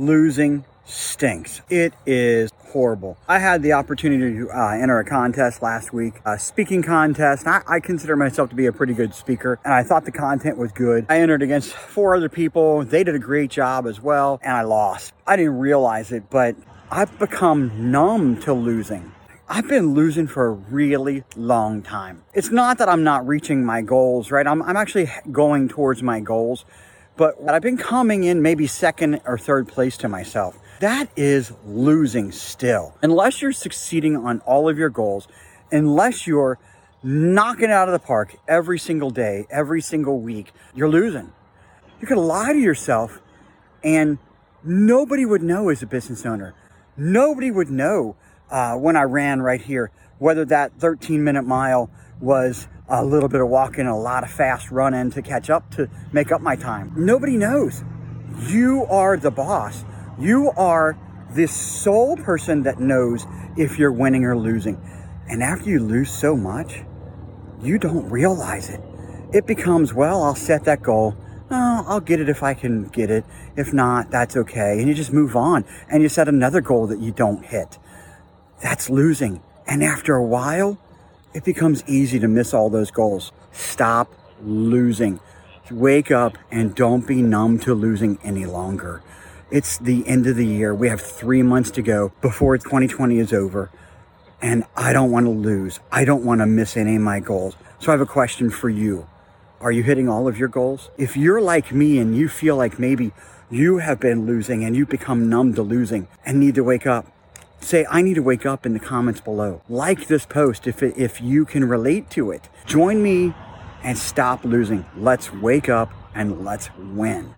Losing stinks. It is horrible. I had the opportunity to uh, enter a contest last week, a speaking contest. I, I, consider myself to be a pretty good speaker, and I thought the content was good. I entered against four other people. They did a great job as well, and I lost. I didn't realize it, but I've become numb to losing. I've been losing for a really long time. It's not that I'm not reaching my goals, right? I'm, I'm actually going towards my goals, but I've been coming in maybe second or third place to myself. That is losing still. Unless you're succeeding on all of your goals, unless you're knocking it out of the park every single day, every single week, you're losing. You could lie to yourself and nobody would know as a business owner Nobody would know uh, when I ran right here whether that 13 minute mile was a little bit of walking, a lot of fast running to catch up to make up my time. Nobody knows. You are the boss. You are this sole person that knows if you're winning or losing. And after you lose so much, you don't realize it. It becomes, well, I'll set that goal oh, I'll get it if I can get it. If not, that's okay. And you just move on and you set another goal that you don't hit. That's losing. And after a while, it becomes easy to miss all those goals. Stop losing. Wake up and don't be numb to losing any longer. It's the end of the year. We have three months to go before 2020 is over. And I don't want to lose. I don't want to miss any of my goals. So I have a question for you. Are you hitting all of your goals? If you're like me and you feel like maybe you have been losing and you've become numb to losing and need to wake up, say, I need to wake up in the comments below. Like this post if, it, if you can relate to it. Join me and stop losing. Let's wake up and let's win.